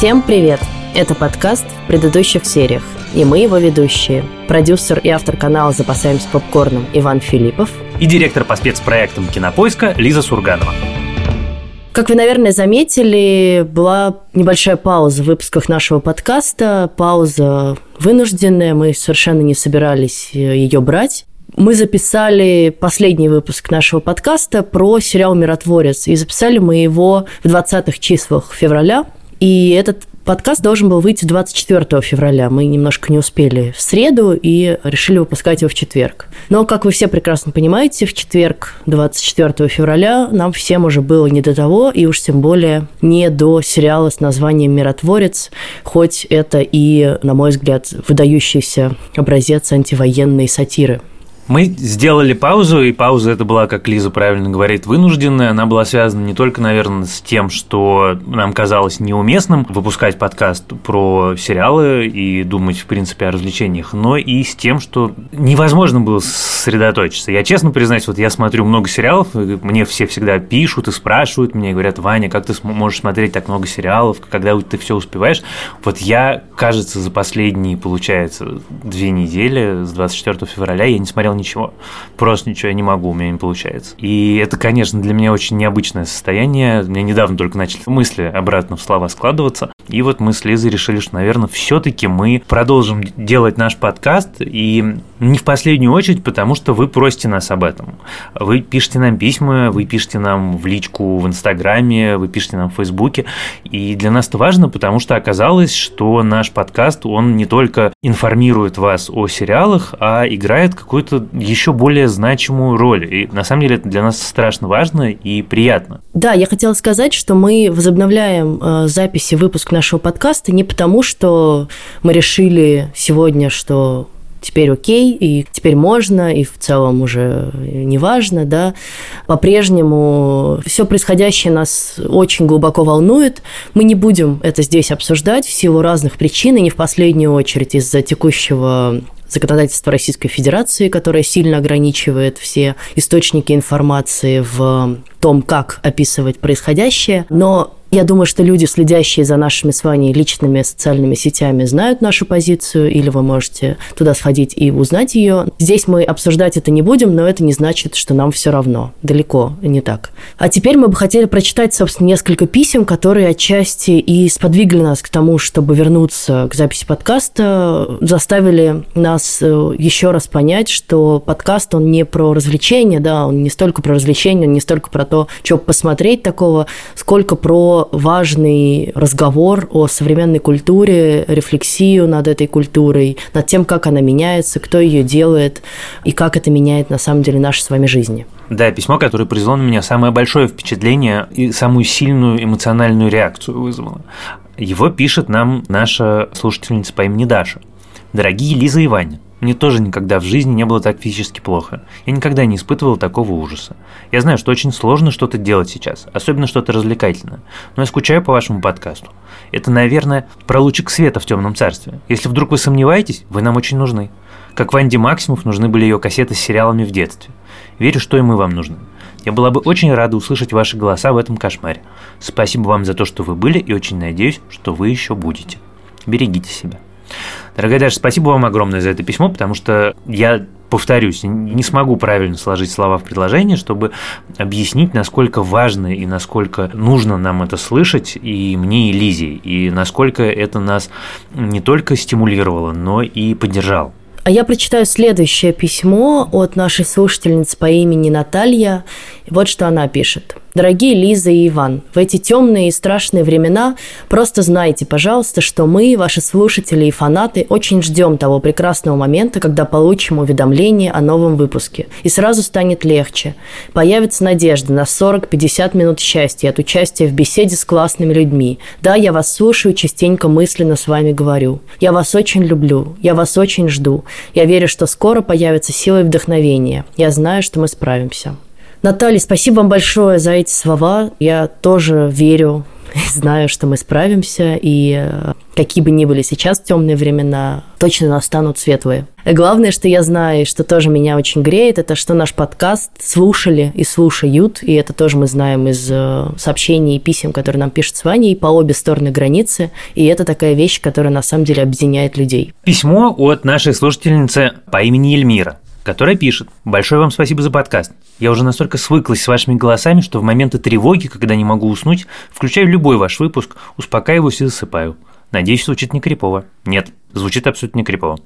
Всем привет! Это подкаст в предыдущих сериях, и мы его ведущие. Продюсер и автор канала «Запасаемся попкорном» Иван Филиппов и директор по спецпроектам «Кинопоиска» Лиза Сурганова. Как вы, наверное, заметили, была небольшая пауза в выпусках нашего подкаста. Пауза вынужденная, мы совершенно не собирались ее брать. Мы записали последний выпуск нашего подкаста про сериал «Миротворец», и записали мы его в 20-х числах февраля. И этот Подкаст должен был выйти 24 февраля. Мы немножко не успели в среду и решили выпускать его в четверг. Но, как вы все прекрасно понимаете, в четверг, 24 февраля, нам всем уже было не до того, и уж тем более не до сериала с названием «Миротворец», хоть это и, на мой взгляд, выдающийся образец антивоенной сатиры. Мы сделали паузу, и пауза это была, как Лиза правильно говорит, вынужденная. Она была связана не только, наверное, с тем, что нам казалось неуместным выпускать подкаст про сериалы и думать, в принципе, о развлечениях, но и с тем, что невозможно было сосредоточиться. Я честно признаюсь, вот я смотрю много сериалов, и мне все всегда пишут и спрашивают, мне говорят, Ваня, как ты можешь смотреть так много сериалов, когда ты все успеваешь? Вот я, кажется, за последние, получается, две недели, с 24 февраля, я не смотрел ничего. Просто ничего я не могу, у меня не получается. И это, конечно, для меня очень необычное состояние. Меня недавно только начали мысли обратно в слова складываться. И вот мы с Лизой решили, что, наверное, все-таки мы продолжим делать наш подкаст. И не в последнюю очередь, потому что вы просите нас об этом. Вы пишете нам письма, вы пишете нам в личку в Инстаграме, вы пишете нам в Фейсбуке. И для нас это важно, потому что оказалось, что наш подкаст, он не только информирует вас о сериалах, а играет какую-то еще более значимую роль. И на самом деле это для нас страшно важно и приятно. Да, я хотела сказать, что мы возобновляем э, записи выпуск нашего подкаста не потому, что мы решили сегодня, что теперь окей, и теперь можно, и в целом уже не важно, да. По-прежнему все происходящее нас очень глубоко волнует. Мы не будем это здесь обсуждать в силу разных причин, и не в последнюю очередь из-за текущего законодательства Российской Федерации, которое сильно ограничивает все источники информации в том, как описывать происходящее. Но я думаю, что люди, следящие за нашими с вами личными социальными сетями, знают нашу позицию, или вы можете туда сходить и узнать ее. Здесь мы обсуждать это не будем, но это не значит, что нам все равно. Далеко не так. А теперь мы бы хотели прочитать, собственно, несколько писем, которые отчасти и сподвигли нас к тому, чтобы вернуться к записи подкаста, заставили нас э, еще раз понять, что подкаст, он не про развлечения, да, он не столько про развлечения, он не столько про то, что посмотреть такого, сколько про важный разговор о современной культуре, рефлексию над этой культурой, над тем, как она меняется, кто ее делает и как это меняет на самом деле наши с вами жизни. Да, письмо, которое произвело на меня самое большое впечатление и самую сильную эмоциональную реакцию вызвало. Его пишет нам наша слушательница по имени Даша. Дорогие Лиза и Ваня, мне тоже никогда в жизни не было так физически плохо. Я никогда не испытывал такого ужаса. Я знаю, что очень сложно что-то делать сейчас, особенно что-то развлекательное. Но я скучаю по вашему подкасту. Это, наверное, про лучик света в темном царстве. Если вдруг вы сомневаетесь, вы нам очень нужны. Как Ванде Максимов нужны были ее кассеты с сериалами в детстве. Верю, что и мы вам нужны. Я была бы очень рада услышать ваши голоса в этом кошмаре. Спасибо вам за то, что вы были, и очень надеюсь, что вы еще будете. Берегите себя. Дорогая Даша, спасибо вам огромное за это письмо, потому что я повторюсь, не смогу правильно сложить слова в предложение, чтобы объяснить, насколько важно и насколько нужно нам это слышать и мне, и Лизе, и насколько это нас не только стимулировало, но и поддержало. А я прочитаю следующее письмо от нашей слушательницы по имени Наталья. Вот что она пишет. Дорогие Лиза и Иван, в эти темные и страшные времена просто знайте, пожалуйста, что мы, ваши слушатели и фанаты, очень ждем того прекрасного момента, когда получим уведомление о новом выпуске. И сразу станет легче. Появится надежда на 40-50 минут счастья от участия в беседе с классными людьми. Да, я вас слушаю, частенько мысленно с вами говорю. Я вас очень люблю, я вас очень жду. Я верю, что скоро появится сила и вдохновение. Я знаю, что мы справимся. Наталья, спасибо вам большое за эти слова. Я тоже верю знаю, что мы справимся, и э, какие бы ни были сейчас темные времена, точно настанут светлые. Главное, что я знаю, что тоже меня очень греет, это что наш подкаст слушали и слушают, и это тоже мы знаем из э, сообщений и писем, которые нам пишут с Ваней по обе стороны границы, и это такая вещь, которая на самом деле объединяет людей. Письмо от нашей слушательницы по имени Эльмира которая пишет «Большое вам спасибо за подкаст. Я уже настолько свыклась с вашими голосами, что в моменты тревоги, когда не могу уснуть, включаю любой ваш выпуск, успокаиваюсь и засыпаю. Надеюсь, звучит не крипово. Нет, звучит абсолютно не крипово.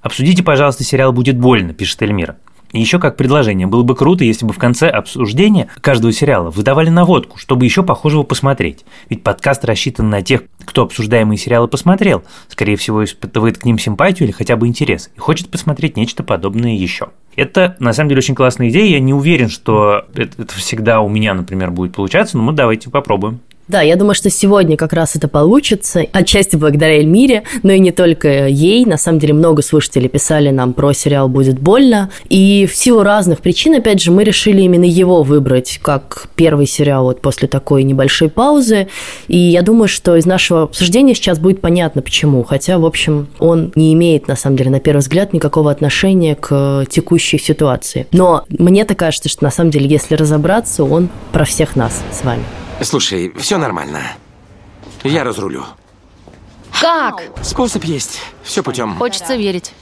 Обсудите, пожалуйста, сериал «Будет больно», пишет Эльмира. Еще как предложение, было бы круто, если бы в конце обсуждения каждого сериала выдавали наводку, чтобы еще похожего посмотреть. Ведь подкаст рассчитан на тех, кто обсуждаемые сериалы посмотрел, скорее всего, испытывает к ним симпатию или хотя бы интерес, и хочет посмотреть нечто подобное еще. Это, на самом деле, очень классная идея. Я не уверен, что это, это всегда у меня, например, будет получаться, но мы давайте попробуем. Да, я думаю, что сегодня как раз это получится, отчасти благодаря Эльмире, но и не только ей. На самом деле много слушателей писали нам про сериал «Будет больно», и в силу разных причин, опять же, мы решили именно его выбрать как первый сериал вот после такой небольшой паузы, и я думаю, что из нашего обсуждения сейчас будет понятно, почему, хотя, в общем, он не имеет, на самом деле, на первый взгляд, никакого отношения к текущей ситуации. Но мне-то кажется, что, на самом деле, если разобраться, он про всех нас с вами. Слушай, все нормально. Я разрулю. Как? Способ есть. Все путем. Хочется верить.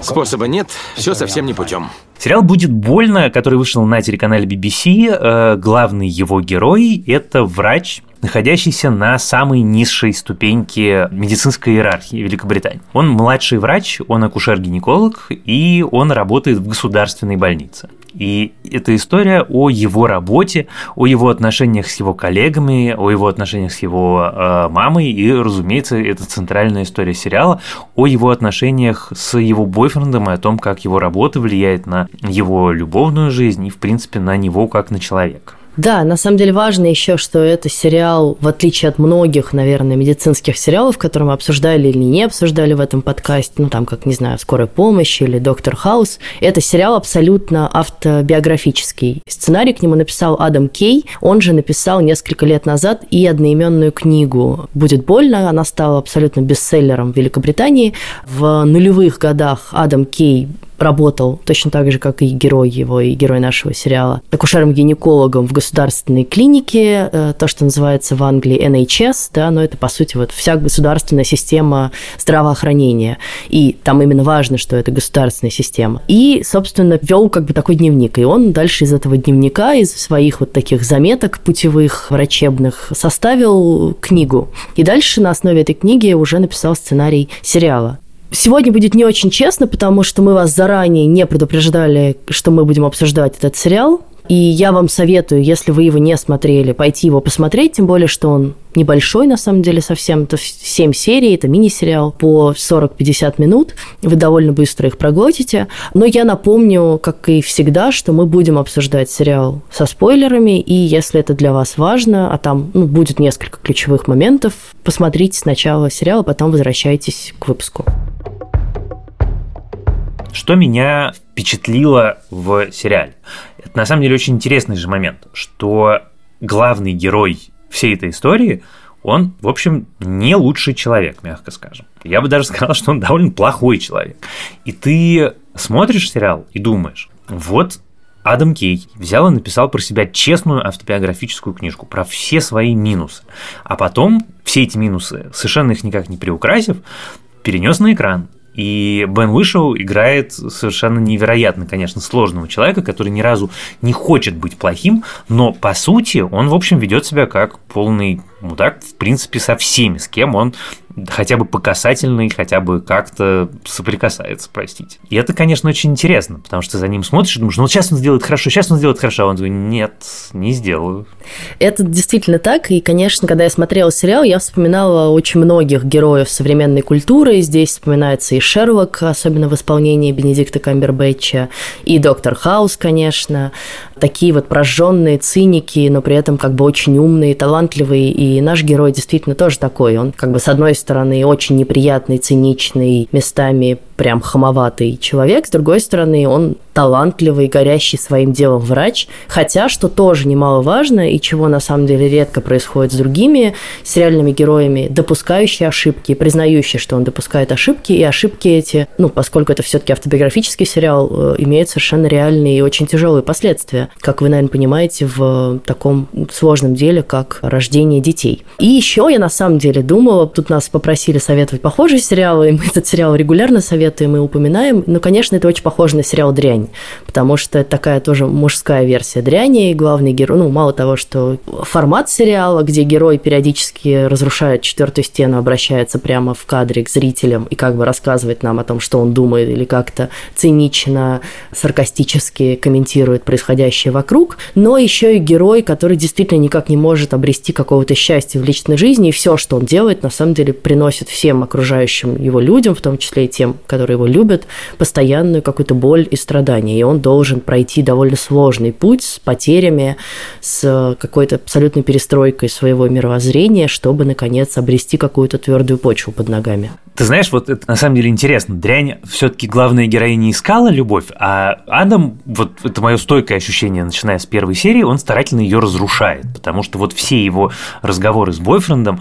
Способа нет, все совсем не путем. Сериал «Будет больно», который вышел на телеканале BBC, э, главный его герой – это врач, находящийся на самой низшей ступеньке медицинской иерархии Великобритании. Он младший врач, он акушер-гинеколог, и он работает в государственной больнице. И это история о его работе, о его отношениях с его коллегами, о его отношениях с его э, мамой, и, разумеется, это центральная история сериала о его отношениях с его бойфрендом и о том, как его работа влияет на его любовную жизнь и, в принципе, на него как на человека. Да, на самом деле важно еще, что это сериал, в отличие от многих, наверное, медицинских сериалов, которые мы обсуждали или не обсуждали в этом подкасте, ну там, как, не знаю, «Скорая помощь» или «Доктор Хаус», это сериал абсолютно автобиографический. Сценарий к нему написал Адам Кей, он же написал несколько лет назад и одноименную книгу «Будет больно», она стала абсолютно бестселлером в Великобритании. В нулевых годах Адам Кей работал точно так же, как и герой его, и герой нашего сериала, акушером-гинекологом в государственной клинике, э, то, что называется в Англии NHS, да, но это, по сути, вот вся государственная система здравоохранения. И там именно важно, что это государственная система. И, собственно, вел как бы такой дневник. И он дальше из этого дневника, из своих вот таких заметок путевых, врачебных, составил книгу. И дальше на основе этой книги уже написал сценарий сериала. Сегодня будет не очень честно, потому что мы вас заранее не предупреждали, что мы будем обсуждать этот сериал. И я вам советую, если вы его не смотрели, пойти его посмотреть, тем более, что он небольшой, на самом деле, совсем. Это 7 серий, это мини-сериал по 40-50 минут. Вы довольно быстро их проглотите. Но я напомню, как и всегда, что мы будем обсуждать сериал со спойлерами, и если это для вас важно, а там ну, будет несколько ключевых моментов, посмотрите сначала сериал, а потом возвращайтесь к выпуску. Что меня впечатлило в сериале? Это на самом деле очень интересный же момент, что главный герой всей этой истории, он, в общем, не лучший человек, мягко скажем. Я бы даже сказал, что он довольно плохой человек. И ты смотришь сериал и думаешь, вот Адам Кей взял и написал про себя честную автобиографическую книжку про все свои минусы. А потом все эти минусы, совершенно их никак не приукрасив, перенес на экран и Бен Вышел играет совершенно невероятно, конечно, сложного человека, который ни разу не хочет быть плохим, но по сути он, в общем, ведет себя как полный мудак, в принципе, со всеми, с кем он хотя бы по касательной, хотя бы как-то соприкасается, простите. И это, конечно, очень интересно, потому что за ним смотришь и думаешь, ну сейчас он сделает хорошо, сейчас он сделает хорошо, а он говорит, нет, не сделаю. Это действительно так, и, конечно, когда я смотрела сериал, я вспоминала очень многих героев современной культуры, здесь вспоминается и Шерлок, особенно в исполнении Бенедикта Камбербэтча, и Доктор Хаус, конечно, такие вот прожженные циники, но при этом как бы очень умные, талантливые, и наш герой действительно тоже такой, он как бы с одной стороны очень неприятный, циничный, местами прям хамоватый человек, с другой стороны, он талантливый, горящий своим делом врач, хотя, что тоже немаловажно, и чего на самом деле редко происходит с другими сериальными героями, допускающие ошибки, признающие, что он допускает ошибки, и ошибки эти, ну, поскольку это все-таки автобиографический сериал, э, имеют совершенно реальные и очень тяжелые последствия, как вы, наверное, понимаете, в таком сложном деле, как рождение детей. И еще я на самом деле думала, тут нас попросили советовать похожие сериалы, и мы этот сериал регулярно советуем и упоминаем, но, конечно, это очень похоже на сериал «Дрянь», потому что это такая тоже мужская версия «Дряни», и главный герой, ну, мало того, что формат сериала, где герой периодически разрушает четвертую стену, обращается прямо в кадре к зрителям и как бы рассказывает нам о том, что он думает, или как-то цинично, саркастически комментирует происходящее вокруг, но еще и герой, который действительно никак не может обрести какого-то счастья в личной жизни, и все, что он делает, на самом деле приносит всем окружающим его людям, в том числе и тем, которые его любят, постоянную какую-то боль и страдания. И он должен пройти довольно сложный путь с потерями, с какой-то абсолютной перестройкой своего мировоззрения, чтобы, наконец, обрести какую-то твердую почву под ногами. Ты знаешь, вот это на самом деле интересно. Дрянь все-таки главная героиня искала любовь, а Адам, вот это мое стойкое ощущение, начиная с первой серии, он старательно ее разрушает, потому что вот все его разговоры с бойфрендом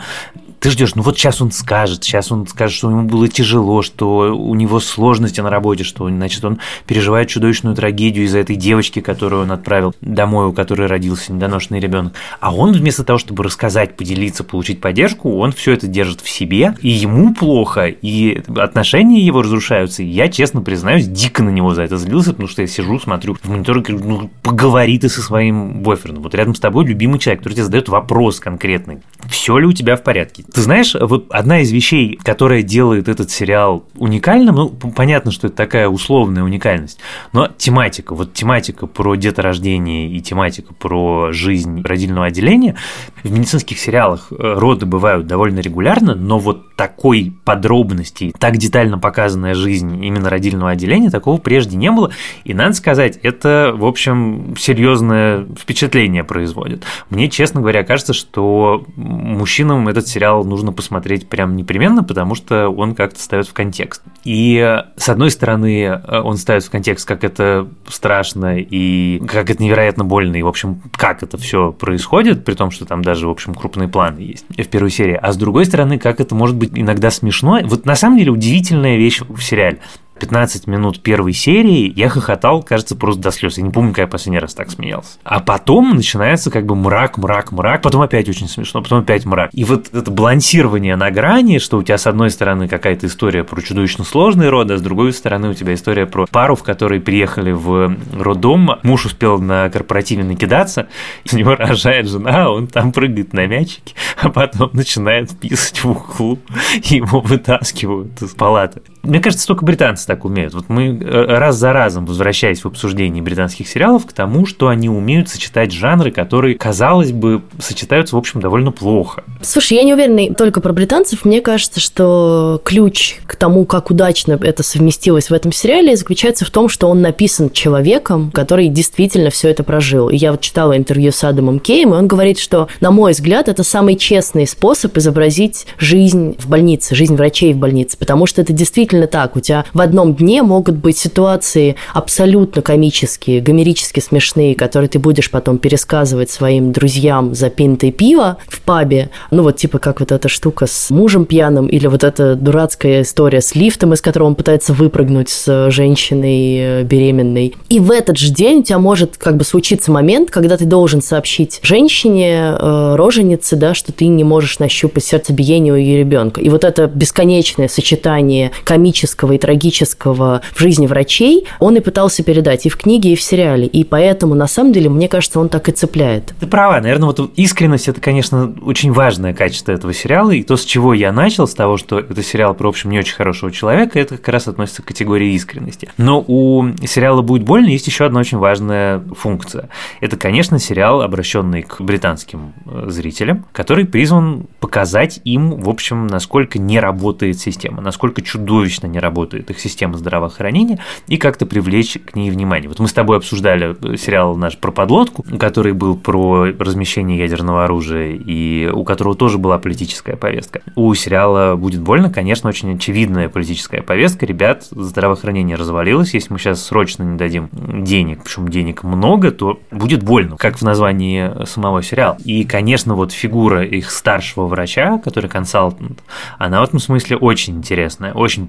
ты ждешь, ну вот сейчас он скажет, сейчас он скажет, что ему было тяжело, что у него сложности на работе, что значит он переживает чудовищную трагедию из-за этой девочки, которую он отправил домой, у которой родился недоношенный ребенок. А он вместо того, чтобы рассказать, поделиться, получить поддержку, он все это держит в себе, и ему плохо, и отношения его разрушаются. И я, честно признаюсь, дико на него за это злился, потому что я сижу, смотрю в монитор и говорю, ну поговори ты со своим бойфрендом. Вот рядом с тобой любимый человек, который тебе задает вопрос конкретный. Все ли у тебя в порядке? Ты знаешь, вот одна из вещей, которая делает этот сериал уникальным, ну, понятно, что это такая условная уникальность, но тематика, вот тематика про деторождение и тематика про жизнь родильного отделения, в медицинских сериалах э, роды бывают довольно регулярно, но вот такой подробности, так детально показанная жизнь именно родильного отделения, такого прежде не было, и надо сказать, это, в общем, серьезное впечатление производит. Мне, честно говоря, кажется, что мужчинам этот сериал нужно посмотреть прям непременно, потому что он как-то ставит в контекст. И с одной стороны, он ставит в контекст, как это страшно и как это невероятно больно, и, в общем, как это все происходит, при том, что там даже, в общем, крупные планы есть в первой серии. А с другой стороны, как это может быть иногда смешно. Вот на самом деле удивительная вещь в сериале. 15 минут первой серии я хохотал, кажется, просто до слез. Я не помню, как я последний раз так смеялся. А потом начинается как бы мрак, мрак, мрак, потом опять очень смешно, потом опять мрак. И вот это балансирование на грани, что у тебя с одной стороны какая-то история про чудовищно сложные роды, а с другой стороны у тебя история про пару, в которой приехали в роддом, муж успел на корпоративе накидаться, из него рожает жена, а он там прыгает на мячике, а потом начинает писать в углу, и его вытаскивают из палаты. Мне кажется, только британцы так умеют. Вот мы э, раз за разом, возвращаясь в обсуждении британских сериалов, к тому, что они умеют сочетать жанры, которые, казалось бы, сочетаются, в общем, довольно плохо. Слушай, я не уверена только про британцев. Мне кажется, что ключ к тому, как удачно это совместилось в этом сериале, заключается в том, что он написан человеком, который действительно все это прожил. И я вот читала интервью с Адамом Кейм, и он говорит, что, на мой взгляд, это самый честный способ изобразить жизнь в больнице, жизнь врачей в больнице, потому что это действительно действительно так. У тебя в одном дне могут быть ситуации абсолютно комические, гомерически смешные, которые ты будешь потом пересказывать своим друзьям за пинтой пива в пабе. Ну, вот типа как вот эта штука с мужем пьяным или вот эта дурацкая история с лифтом, из которого он пытается выпрыгнуть с женщиной э, беременной. И в этот же день у тебя может как бы случиться момент, когда ты должен сообщить женщине, э, роженице, да, что ты не можешь нащупать сердцебиение у ее ребенка. И вот это бесконечное сочетание комедии комического и трагического в жизни врачей он и пытался передать и в книге, и в сериале. И поэтому, на самом деле, мне кажется, он так и цепляет. Ты права. Наверное, вот искренность – это, конечно, очень важное качество этого сериала. И то, с чего я начал, с того, что это сериал про, в общем, не очень хорошего человека, это как раз относится к категории искренности. Но у сериала «Будет больно» есть еще одна очень важная функция. Это, конечно, сериал, обращенный к британским э, зрителям, который призван показать им, в общем, насколько не работает система, насколько чудовищно чудовищно не работает их система здравоохранения и как-то привлечь к ней внимание. Вот мы с тобой обсуждали сериал наш про подлодку, который был про размещение ядерного оружия и у которого тоже была политическая повестка. У сериала «Будет больно», конечно, очень очевидная политическая повестка. Ребят, здравоохранение развалилось, если мы сейчас срочно не дадим денег, причем денег много, то будет больно, как в названии самого сериала. И, конечно, вот фигура их старшего врача, который консалтант, она в этом смысле очень интересная, очень.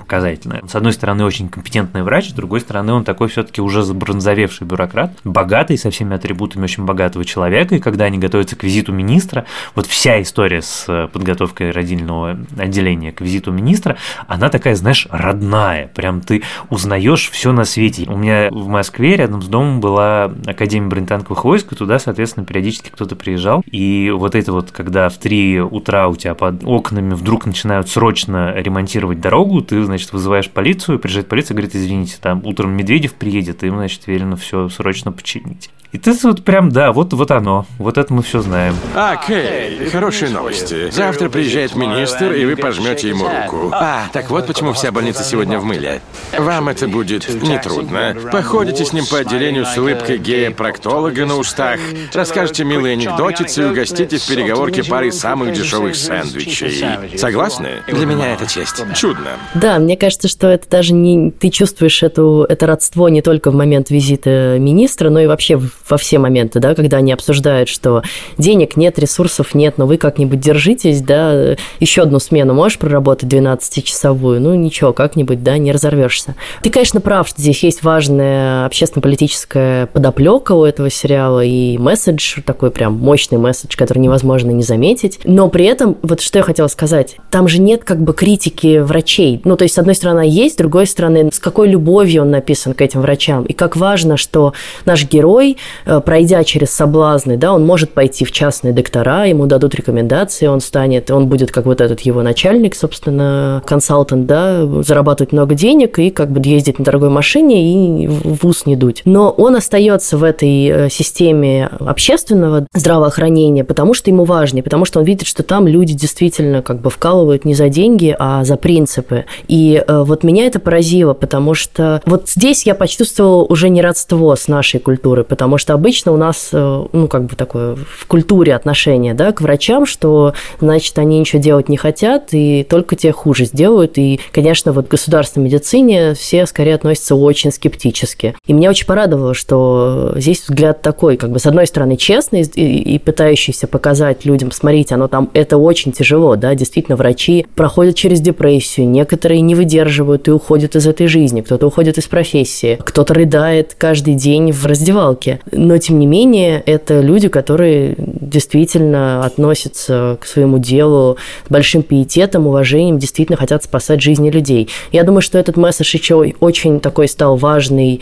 С одной стороны, очень компетентный врач, с другой стороны, он такой все-таки уже забронзовевший бюрократ, богатый, со всеми атрибутами очень богатого человека, и когда они готовятся к визиту министра, вот вся история с подготовкой родильного отделения к визиту министра, она такая, знаешь, родная, прям ты узнаешь все на свете. У меня в Москве рядом с домом была Академия бронетанковых войск, и туда, соответственно, периодически кто-то приезжал, и вот это вот, когда в 3 утра у тебя под окнами вдруг начинают срочно ремонтировать дорогу, ты, значит, вызываешь полицию, приезжает полиция, говорит, извините, там утром Медведев приедет, им, значит, велено все срочно починить. И ты вот прям, да, вот, вот оно, вот это мы все знаем. Окей, хорошие новости. Завтра приезжает министр, и вы пожмете ему руку. А, так вот почему вся больница сегодня в мыле. Вам это будет нетрудно. Походите с ним по отделению с улыбкой гея-проктолога на устах, расскажете милые анекдотицы и угостите в переговорке парой самых дешевых сэндвичей. Согласны? Для меня это честь. Чудно. Да, мне кажется, что это даже не... Ты чувствуешь эту, это родство не только в момент визита министра, но и вообще во все моменты, да, когда они обсуждают, что денег нет, ресурсов нет, но вы как-нибудь держитесь, да, еще одну смену можешь проработать 12-часовую, ну ничего, как-нибудь, да, не разорвешься. Ты, конечно, прав, что здесь есть важная общественно-политическая подоплека у этого сериала и месседж, такой прям мощный месседж, который невозможно не заметить, но при этом, вот что я хотела сказать, там же нет как бы критики врачей, ну то есть с одной стороны есть, с другой стороны, с какой любовью он написан к этим врачам, и как важно, что наш герой пройдя через соблазны, да, он может пойти в частные доктора, ему дадут рекомендации, он станет, он будет как вот этот его начальник, собственно, консалтант, да, зарабатывать много денег и как бы ездить на дорогой машине и в ус не дуть. Но он остается в этой э, системе общественного здравоохранения, потому что ему важнее, потому что он видит, что там люди действительно как бы вкалывают не за деньги, а за принципы. И э, вот меня это поразило, потому что вот здесь я почувствовала уже не родство с нашей культурой, потому потому что обычно у нас, э, ну, как бы такое в культуре отношение, да, к врачам, что, значит, они ничего делать не хотят и только те хуже сделают. И, конечно, вот в государственной медицине все скорее относятся очень скептически. И меня очень порадовало, что здесь взгляд такой, как бы, с одной стороны, честный и, и пытающийся показать людям, смотрите, оно там, это очень тяжело, да, действительно, врачи проходят через депрессию, некоторые не выдерживают и уходят из этой жизни, кто-то уходит из профессии, кто-то рыдает каждый день в раздевалке но тем не менее это люди, которые действительно относятся к своему делу с большим пиететом, уважением, действительно хотят спасать жизни людей. Я думаю, что этот месседж еще очень такой стал важный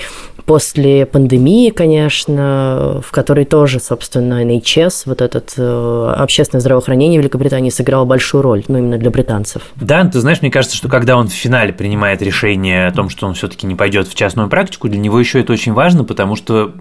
после пандемии, конечно, в которой тоже, собственно, NHS, вот этот э, общественное здравоохранение Великобритании сыграло большую роль, ну, именно для британцев. Да, ты знаешь, мне кажется, что когда он в финале принимает решение о том, что он все-таки не пойдет в частную практику, для него еще это очень важно, потому что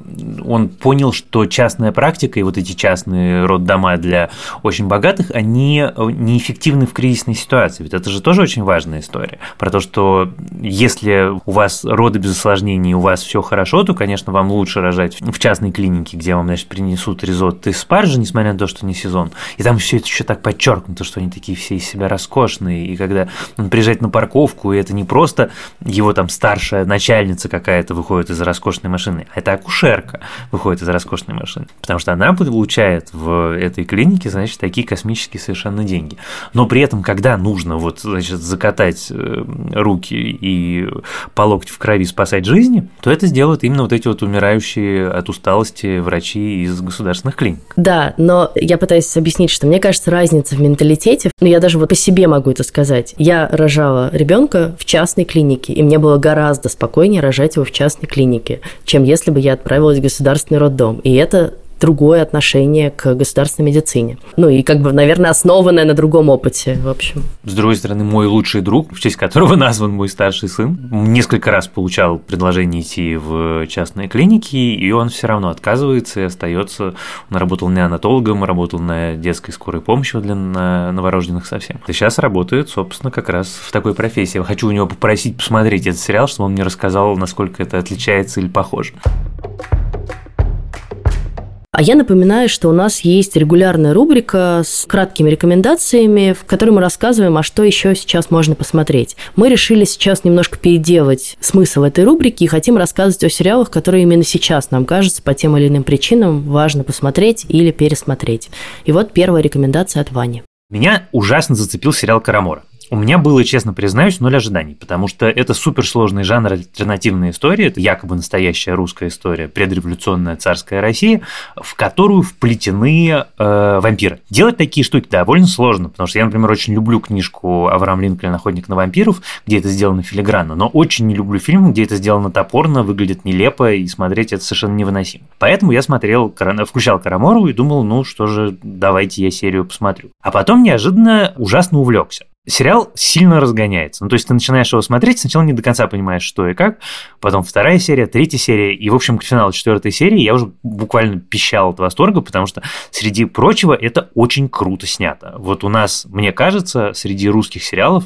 он понял, что частная практика и вот эти частные роддома для очень богатых, они неэффективны в кризисной ситуации. Ведь это же тоже очень важная история. Про то, что если у вас роды без осложнений, у вас все хорошо, то, конечно, вам лучше рожать в частной клинике, где вам, значит, принесут ризотто из спаржи, несмотря на то, что не сезон. И там все это еще так подчеркнуто, что они такие все из себя роскошные. И когда он приезжает на парковку, и это не просто его там старшая начальница какая-то выходит из роскошной машины, а это акушерка выходит из роскошной машины. Потому что она получает в этой клинике, значит, такие космические совершенно деньги. Но при этом, когда нужно вот, значит, закатать э, руки и по локти в крови спасать жизни, то это сделать делают именно вот эти вот умирающие от усталости врачи из государственных клиник. Да, но я пытаюсь объяснить, что мне кажется, разница в менталитете, ну я даже вот по себе могу это сказать. Я рожала ребенка в частной клинике, и мне было гораздо спокойнее рожать его в частной клинике, чем если бы я отправилась в государственный роддом. И это другое отношение к государственной медицине. Ну и как бы, наверное, основанное на другом опыте, в общем. С другой стороны, мой лучший друг, в честь которого назван мой старший сын, несколько раз получал предложение идти в частные клиники, и он все равно отказывается и остается. Он работал неонатологом, работал на детской скорой помощи для новорожденных совсем. И сейчас работает, собственно, как раз в такой профессии. Хочу у него попросить посмотреть этот сериал, чтобы он мне рассказал, насколько это отличается или похоже. А я напоминаю, что у нас есть регулярная рубрика с краткими рекомендациями, в которой мы рассказываем, а что еще сейчас можно посмотреть. Мы решили сейчас немножко переделать смысл этой рубрики и хотим рассказывать о сериалах, которые именно сейчас нам кажется по тем или иным причинам важно посмотреть или пересмотреть. И вот первая рекомендация от Вани. Меня ужасно зацепил сериал «Карамора». У меня было, честно признаюсь, ноль ожиданий, потому что это суперсложный жанр альтернативной истории, это якобы настоящая русская история, предреволюционная царская Россия, в которую вплетены э, вампиры. Делать такие штуки довольно сложно, потому что я, например, очень люблю книжку Авраам Линкольн «Охотник на вампиров», где это сделано филигранно, но очень не люблю фильм, где это сделано топорно, выглядит нелепо, и смотреть это совершенно невыносимо. Поэтому я смотрел, включал Карамору и думал, ну что же, давайте я серию посмотрю. А потом неожиданно ужасно увлекся сериал сильно разгоняется. Ну, то есть ты начинаешь его смотреть, сначала не до конца понимаешь, что и как, потом вторая серия, третья серия, и, в общем, к финалу четвертой серии я уже буквально пищал от восторга, потому что, среди прочего, это очень круто снято. Вот у нас, мне кажется, среди русских сериалов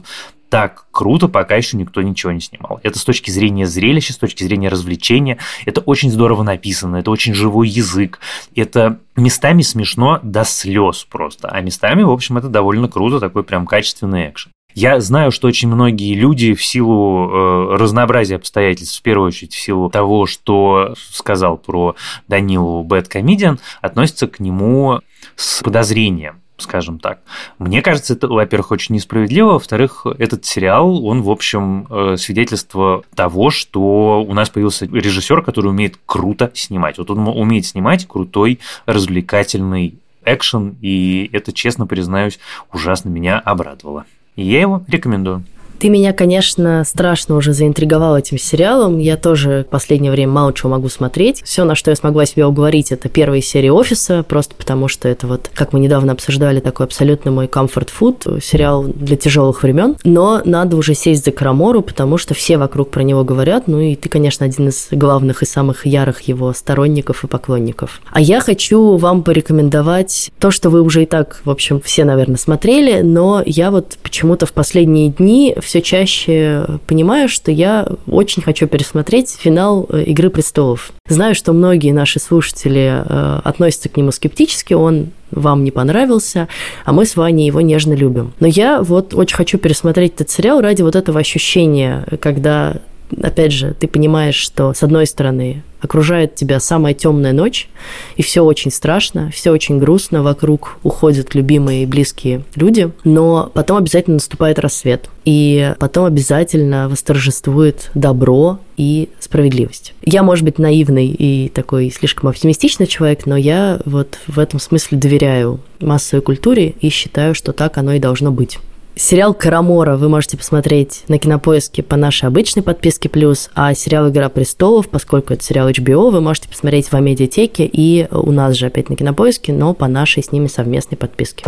так круто пока еще никто ничего не снимал. Это с точки зрения зрелища, с точки зрения развлечения. Это очень здорово написано, это очень живой язык. Это местами смешно до слез просто. А местами, в общем, это довольно круто, такой прям качественный экшен. Я знаю, что очень многие люди в силу э, разнообразия обстоятельств, в первую очередь в силу того, что сказал про Данилу Бэт Комедиан, относятся к нему с подозрением скажем так. Мне кажется, это, во-первых, очень несправедливо, во-вторых, этот сериал, он, в общем, э, свидетельство того, что у нас появился режиссер, который умеет круто снимать. Вот он умеет снимать крутой, развлекательный экшен, и это, честно признаюсь, ужасно меня обрадовало. И я его рекомендую. Ты меня, конечно, страшно уже заинтриговал этим сериалом. Я тоже в последнее время мало чего могу смотреть. Все, на что я смогла себе уговорить, это первые серии «Офиса», просто потому что это вот, как мы недавно обсуждали, такой абсолютно мой комфорт-фуд, сериал для тяжелых времен. Но надо уже сесть за Карамору, потому что все вокруг про него говорят, ну и ты, конечно, один из главных и самых ярых его сторонников и поклонников. А я хочу вам порекомендовать то, что вы уже и так, в общем, все, наверное, смотрели, но я вот почему-то в последние дни все чаще понимаю, что я очень хочу пересмотреть финал э, «Игры престолов». Знаю, что многие наши слушатели э, относятся к нему скептически, он вам не понравился, а мы с Ваней его нежно любим. Но я вот очень хочу пересмотреть этот сериал ради вот этого ощущения, когда опять же, ты понимаешь, что с одной стороны окружает тебя самая темная ночь, и все очень страшно, все очень грустно, вокруг уходят любимые и близкие люди, но потом обязательно наступает рассвет, и потом обязательно восторжествует добро и справедливость. Я, может быть, наивный и такой слишком оптимистичный человек, но я вот в этом смысле доверяю массовой культуре и считаю, что так оно и должно быть. Сериал «Карамора» вы можете посмотреть на Кинопоиске по нашей обычной подписке плюс, а сериал «Игра престолов», поскольку это сериал HBO, вы можете посмотреть в Амедиатеке и у нас же опять на Кинопоиске, но по нашей с ними совместной подписке.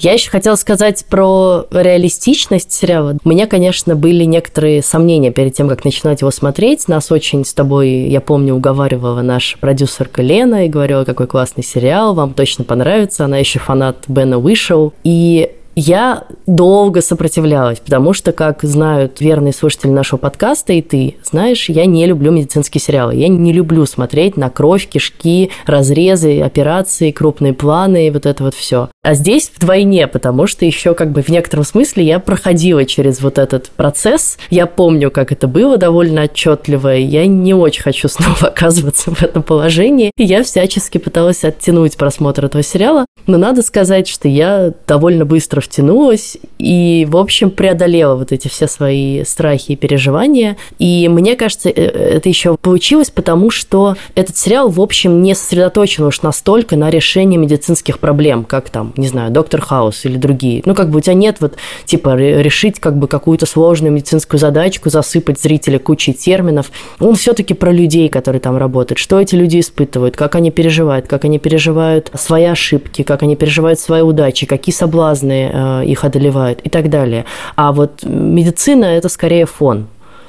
Я еще хотела сказать про реалистичность сериала. У меня, конечно, были некоторые сомнения перед тем, как начинать его смотреть. Нас очень с тобой, я помню, уговаривала наша продюсерка Лена и говорила, какой классный сериал, вам точно понравится. Она еще фанат Бена Вышел. И я долго сопротивлялась, потому что, как знают верные слушатели нашего подкаста, и ты знаешь, я не люблю медицинские сериалы. Я не люблю смотреть на кровь, кишки, разрезы, операции, крупные планы и вот это вот все. А здесь вдвойне, потому что еще как бы в некотором смысле я проходила через вот этот процесс. Я помню, как это было довольно отчетливо, я не очень хочу снова оказываться в этом положении. И я всячески пыталась оттянуть просмотр этого сериала, но надо сказать, что я довольно быстро втянулась и, в общем, преодолела вот эти все свои страхи и переживания. И мне кажется, э, это еще получилось, потому что этот сериал, в общем, не сосредоточен уж настолько на решении медицинских проблем, как там, не знаю, Доктор Хаус или другие. Ну, как бы у тебя нет вот, типа, решить как бы какую-то сложную медицинскую задачку, засыпать зрителя кучей терминов. Он все-таки про людей, которые там работают. Что эти люди испытывают, как они переживают, как они переживают свои ошибки, как они переживают свои удачи, какие соблазны э, их одолевают и так далее. А вот медицина – это скорее фон.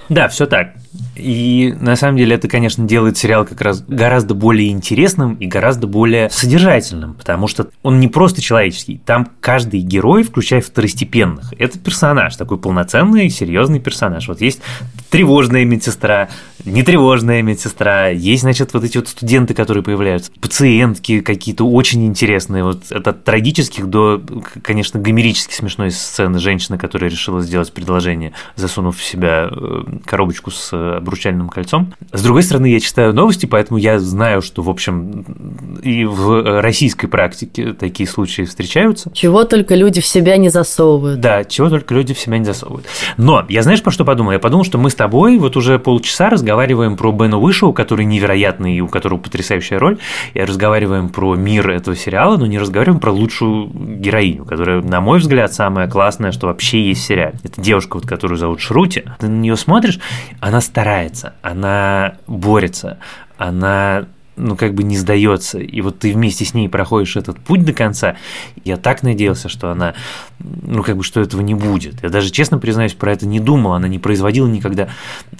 Да, все так. И на самом деле это, конечно, делает сериал как раз гораздо более интересным и гораздо более содержательным, потому что он не просто человеческий. Там каждый герой, включая второстепенных, это персонаж, такой полноценный, серьезный персонаж. Вот есть тревожная медсестра, нетревожная медсестра, есть, значит, вот эти вот студенты, которые появляются, пациентки какие-то очень интересные, вот от, трагических до, конечно, гомерически смешной сцены женщины, которая решила сделать предложение, засунув в себя э, коробочку с обручальным кольцом. С другой стороны, я читаю новости, поэтому я знаю, что, в общем, и в российской практике такие случаи встречаются. Чего только люди в себя не засовывают. Да, чего только люди в себя не засовывают. Но я знаешь, про что подумал? Я подумал, что мы с тобой вот уже полчаса разговариваем про Бена Уишоу, который невероятный и у которого потрясающая роль, и разговариваем про мир этого сериала, но не разговариваем про лучшую героиню, которая, на мой взгляд, самая классная, что вообще есть в сериале. Это девушка, вот, которую зовут Шрути. Ты на нее смотришь, она старается, она борется, она ну, как бы не сдается. И вот ты вместе с ней проходишь этот путь до конца. Я так надеялся, что она, ну, как бы, что этого не будет. Я даже, честно признаюсь, про это не думал. Она не производила никогда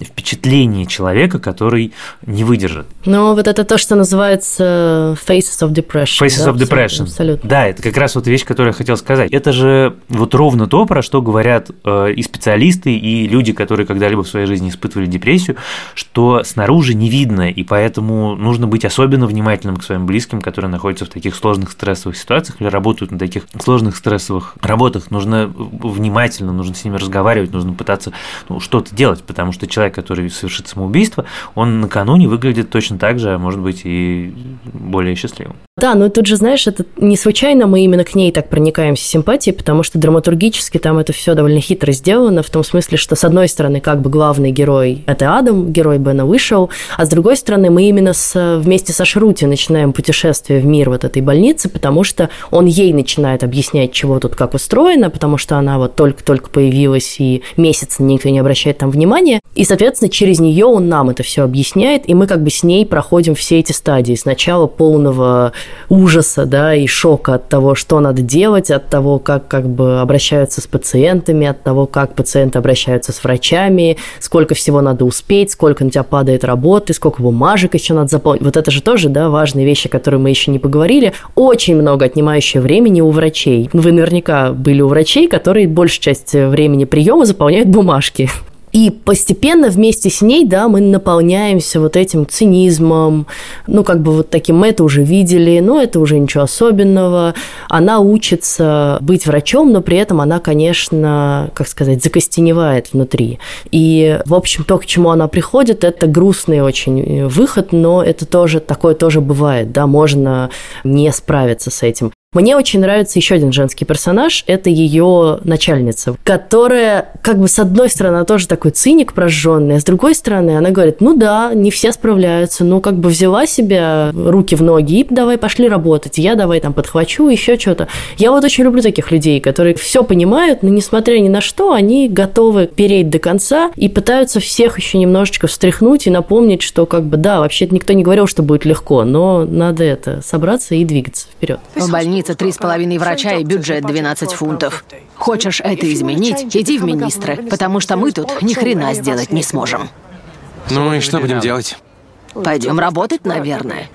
впечатление человека, который не выдержит. Но вот это то, что называется faces of depression. Faces да? of depression. Абсолютно. Да, это как раз вот вещь, которую я хотел сказать. Это же вот ровно то, про что говорят э, и специалисты, и люди, которые когда-либо в своей жизни испытывали депрессию, что снаружи не видно, и поэтому нужно быть особенно внимательным к своим близким, которые находятся в таких сложных стрессовых ситуациях или работают на таких сложных стрессовых работах. Нужно внимательно, нужно с ними разговаривать, нужно пытаться ну, что-то делать, потому что человек, который совершит самоубийство, он накануне выглядит точно так же, а может быть и более счастливым. Да, но тут же, знаешь, это не случайно мы именно к ней так проникаемся симпатией, потому что драматургически там это все довольно хитро сделано, в том смысле, что с одной стороны, как бы главный герой – это Адам, герой Бена вышел, а с другой стороны, мы именно с, вместе со Шрути начинаем путешествие в мир вот этой больницы, потому что он ей начинает объяснять, чего тут как устроено, потому что она вот только-только появилась, и месяц никто не обращает там внимания, и, соответственно, через нее он нам это все объясняет, и мы как бы с ней проходим все эти стадии. Сначала полного ужаса, да, и шока от того, что надо делать, от того, как как бы обращаются с пациентами, от того, как пациенты обращаются с врачами, сколько всего надо успеть, сколько на тебя падает работы, сколько бумажек еще надо заполнить. Вот это же тоже, да, важные вещи, которые мы еще не поговорили. Очень много отнимающее времени у врачей. Вы наверняка были у врачей, которые большую часть времени приема заполняют бумажки. И постепенно вместе с ней, да, мы наполняемся вот этим цинизмом, ну, как бы вот таким, мы это уже видели, но это уже ничего особенного. Она учится быть врачом, но при этом она, конечно, как сказать, закостеневает внутри. И, в общем, то, к чему она приходит, это грустный очень выход, но это тоже, такое тоже бывает, да, можно не справиться с этим. Мне очень нравится еще один женский персонаж. Это ее начальница, которая, как бы, с одной стороны, тоже такой циник прожженный, а с другой стороны, она говорит, ну да, не все справляются, но как бы взяла себя руки в ноги и давай пошли работать, я давай там подхвачу, еще что-то. Я вот очень люблю таких людей, которые все понимают, но несмотря ни на что, они готовы переть до конца и пытаются всех еще немножечко встряхнуть и напомнить, что как бы, да, вообще никто не говорил, что будет легко, но надо это собраться и двигаться вперед. В больнице три с половиной врача и бюджет 12 фунтов. Хочешь это изменить, иди в министры, потому что мы тут ни хрена сделать не сможем. Ну и что будем делать? Пойдем работать, наверное.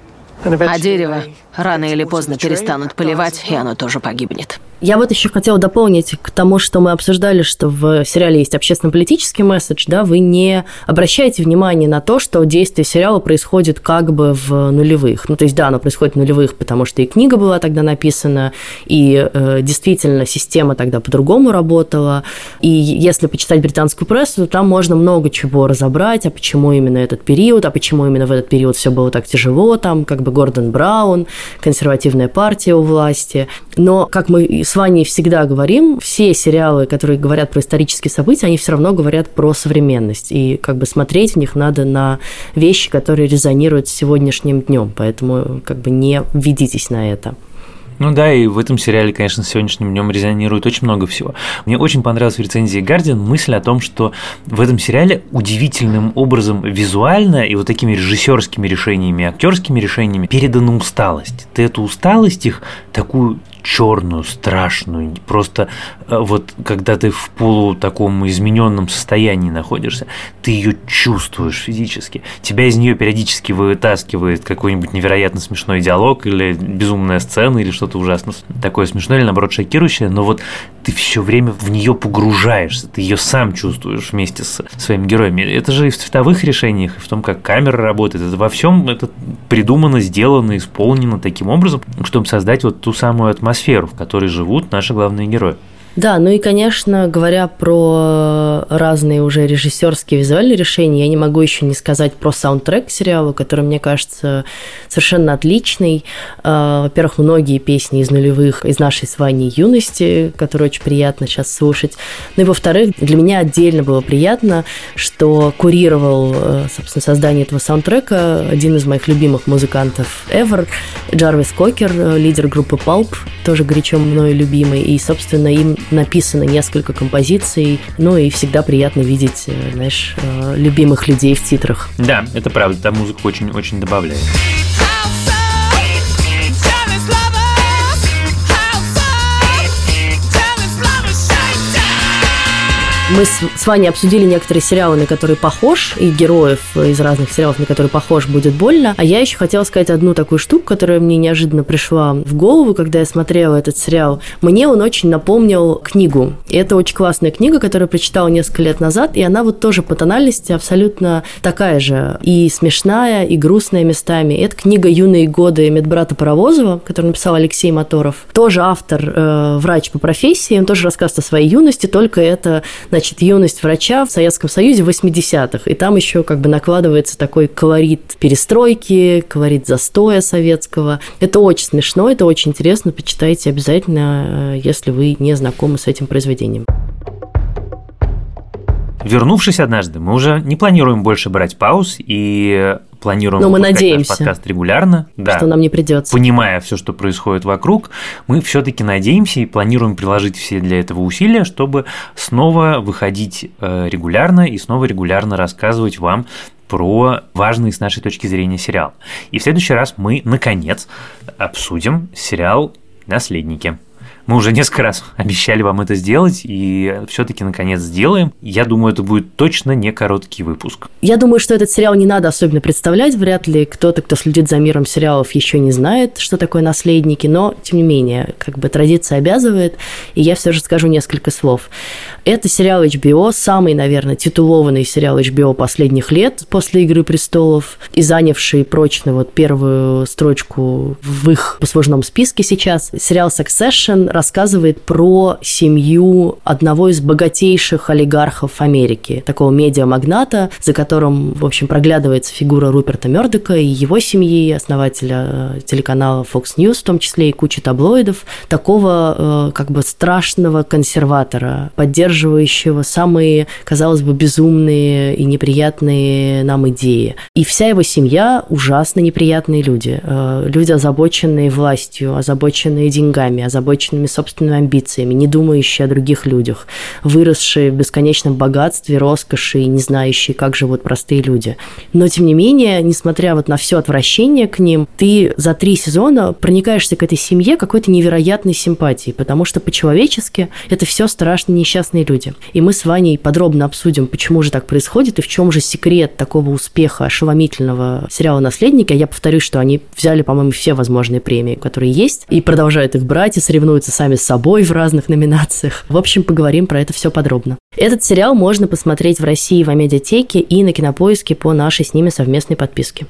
А дерево рано или поздно перестанут поливать, и оно тоже погибнет. Я вот еще хотела дополнить к тому, что мы обсуждали, что в сериале есть общественно-политический месседж, да, вы не обращаете внимания на то, что действие сериала происходит как бы в нулевых. Ну, то есть, да, оно происходит в нулевых, потому что и книга была тогда написана, и э, действительно система тогда по-другому работала. И если почитать британскую прессу, то там можно много чего разобрать, а почему именно этот период, а почему именно в этот период все было так тяжело, там как бы Гордон Браун, консервативная партия у власти. Но, как мы с с Ваней всегда говорим, все сериалы, которые говорят про исторические события, они все равно говорят про современность. И как бы смотреть в них надо на вещи, которые резонируют с сегодняшним днем. Поэтому как бы не ведитесь на это. Ну да, и в этом сериале, конечно, с сегодняшним днем резонирует очень много всего. Мне очень понравилась в рецензии Guardian мысль о том, что в этом сериале удивительным образом визуально и вот такими режиссерскими решениями, актерскими решениями передана усталость. Ты эту усталость их такую черную, страшную, просто э, вот когда ты в полу таком измененном состоянии находишься, ты ее чувствуешь физически. Тебя из нее периодически вытаскивает какой-нибудь невероятно смешной диалог или безумная сцена или что-то ужасно такое смешное или наоборот шокирующее, но вот ты все время в нее погружаешься, ты ее сам чувствуешь вместе с своими героями. Это же и в цветовых решениях, и в том, как камера работает. Это во всем это придумано, сделано, исполнено таким образом, чтобы создать вот ту самую атмосферу, в которой живут наши главные герои. Да, ну и, конечно, говоря про разные уже режиссерские визуальные решения, я не могу еще не сказать про саундтрек к сериалу, который, мне кажется, совершенно отличный. А, во-первых, многие песни из нулевых, из нашей с Ваней юности, которые очень приятно сейчас слушать. Ну и, во-вторых, для меня отдельно было приятно, что курировал, э, собственно, создание этого саундтрека один из моих любимых музыкантов ever, Джарвис Кокер, э, лидер группы Pulp, тоже горячо мною любимый, и, собственно, им написано несколько композиций, ну и всегда приятно видеть, э, знаешь, э, любимых людей в титрах. Да, это правда, там музыка очень-очень добавляет. Мы с, с Ваней обсудили некоторые сериалы, на которые похож, и героев из разных сериалов, на которые похож будет больно. А я еще хотела сказать одну такую штуку, которая мне неожиданно пришла в голову, когда я смотрела этот сериал. Мне он очень напомнил книгу. И это очень классная книга, которую я прочитала несколько лет назад, и она вот тоже по тональности абсолютно такая же. И смешная, и грустная местами. Это книга «Юные годы» медбрата Паровозова, которую написал Алексей Моторов. Тоже автор, э, врач по профессии, он тоже рассказывает о своей юности, только это значит, юность врача в Советском Союзе 80-х. И там еще как бы накладывается такой колорит перестройки, колорит застоя советского. Это очень смешно, это очень интересно. Почитайте обязательно, э, если вы не знакомы с этим произведением. Вернувшись однажды, мы уже не планируем больше брать пауз и планируем Но мы надеемся, наш подкаст регулярно. Да. Что нам не придется. Понимая все, что происходит вокруг, мы все-таки надеемся и планируем приложить все для этого усилия, чтобы снова выходить э, регулярно и снова регулярно рассказывать вам про важные с нашей точки зрения сериал. И в следующий раз мы, наконец, обсудим сериал «Наследники». Мы уже несколько раз обещали вам это сделать, и все-таки наконец сделаем. Я думаю, это будет точно не короткий выпуск. Я думаю, что этот сериал не надо особенно представлять. Вряд ли кто-то, кто следит за миром сериалов, еще не знает, что такое наследники, но тем не менее, как бы традиция обязывает, и я все же скажу несколько слов. Это сериал HBO, самый, наверное, титулованный сериал HBO последних лет после «Игры престолов» и занявший прочно вот первую строчку в их послужном списке сейчас. Сериал Succession рассказывает про семью одного из богатейших олигархов Америки, такого медиамагната, за которым, в общем, проглядывается фигура Руперта Мердока и его семьи, основателя э, телеканала Fox News, в том числе и куча таблоидов, такого э, как бы страшного консерватора, поддерживающего самые, казалось бы, безумные и неприятные нам идеи. И вся его семья ужасно неприятные люди. Э, люди, озабоченные властью, озабоченные деньгами, озабоченными своими собственными амбициями, не думающие о других людях, выросшие в бесконечном богатстве, роскоши и не знающие, как живут простые люди. Но, тем не менее, несмотря вот на все отвращение к ним, ты за три сезона проникаешься к этой семье какой-то невероятной симпатией, потому что по-человечески это все страшно несчастные люди. И мы с Ваней подробно обсудим, почему же так происходит и в чем же секрет такого успеха ошеломительного сериала «Наследники». А я повторюсь, что они взяли, по-моему, все возможные премии, которые есть, и продолжают их брать, и соревнуются сами с собой в разных номинациях. В общем, поговорим про это все подробно. Этот сериал можно посмотреть в России в Амедиатеке и на Кинопоиске по нашей с ними совместной подписке.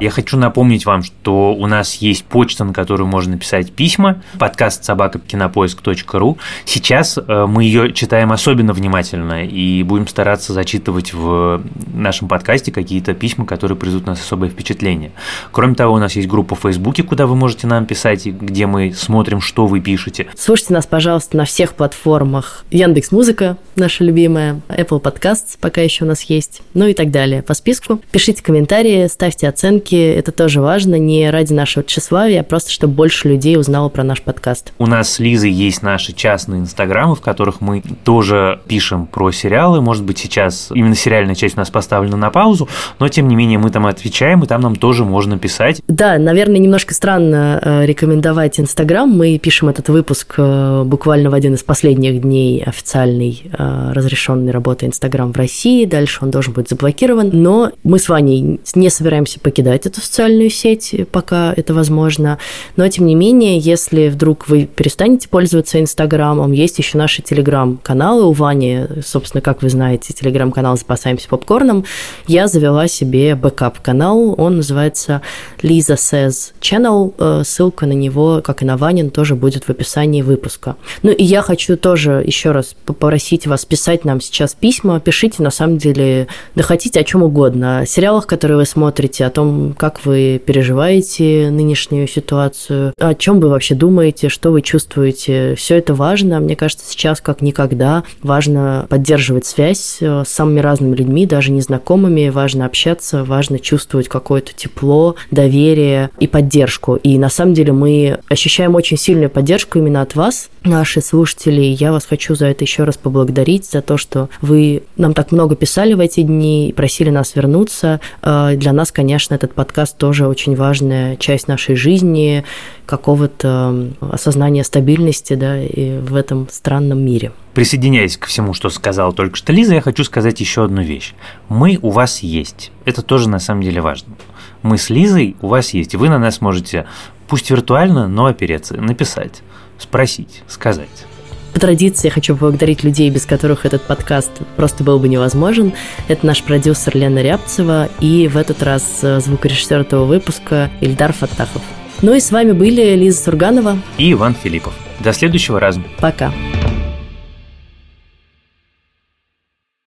Я хочу напомнить вам, что у нас есть почта, на которую можно писать письма, подкаст собакакинопоиск.ру. Сейчас э, мы ее читаем особенно внимательно и будем стараться зачитывать в нашем подкасте какие-то письма, которые придут у нас особое впечатление. Кроме того, у нас есть группа в Фейсбуке, куда вы можете нам писать, где мы смотрим, что вы пишете. Слушайте нас, пожалуйста, на всех платформах. Яндекс Музыка, наша любимая, Apple Podcasts пока еще у нас есть, ну и так далее по списку. Пишите комментарии, ставьте оценки, это тоже важно, не ради нашего тщеславия, а просто чтобы больше людей узнало про наш подкаст. У нас с Лизой есть наши частные инстаграмы, в которых мы тоже пишем про сериалы. Может быть, сейчас именно сериальная часть у нас поставлена на паузу, но тем не менее мы там отвечаем, и там нам тоже можно писать. Да, наверное, немножко странно э, рекомендовать Инстаграм. Мы пишем этот выпуск э, буквально в один из последних дней официальной э, разрешенной работы Инстаграм в России. Дальше он должен быть заблокирован. Но мы с Ваней не собираемся покидать эту социальную сеть, пока это возможно. Но, тем не менее, если вдруг вы перестанете пользоваться Инстаграмом, есть еще наши телеграм-каналы у Вани. Собственно, как вы знаете, телеграм-канал «Запасаемся попкорном». Я завела себе backup-канал. Он называется Lisa Says Channel. Э, ссылка на него, как и на Ванин, тоже будет в описании выпуска. Ну и я хочу тоже еще раз попросить вас писать нам сейчас письма. Пишите, на самом деле, да хотите о чем угодно. О сериалах, которые вы смотрите, о том, как вы переживаете нынешнюю ситуацию, о чем вы вообще думаете, что вы чувствуете. Все это важно. Мне кажется, сейчас как никогда важно поддерживать связь э, с самыми разными людьми, даже незнакомыми. Важно общаться, важно чувствовать какое-то тепло, доверие и поддержку. И на самом деле мы ощущаем очень сильную поддержку именно от вас, наши слушатели. Я вас хочу за это еще раз поблагодарить, за то, что вы нам так много писали в эти дни просили нас вернуться. Э, для нас, конечно, этот подкаст тоже очень важная часть нашей жизни, какого-то осознания стабильности да, и в этом странном мире. Присоединяясь к всему, что сказала только что Лиза, я хочу сказать еще одну вещь. Мы у вас есть. Это тоже на самом деле важно. Мы с Лизой у вас есть. Вы на нас можете, пусть виртуально, но опереться, написать, спросить, сказать. По традиции я хочу поблагодарить людей, без которых этот подкаст просто был бы невозможен. Это наш продюсер Лена Рябцева и в этот раз э, звукорежиссер этого выпуска Ильдар Фаттахов. Ну и с вами были Лиза Сурганова и Иван Филиппов. До следующего раза. Пока.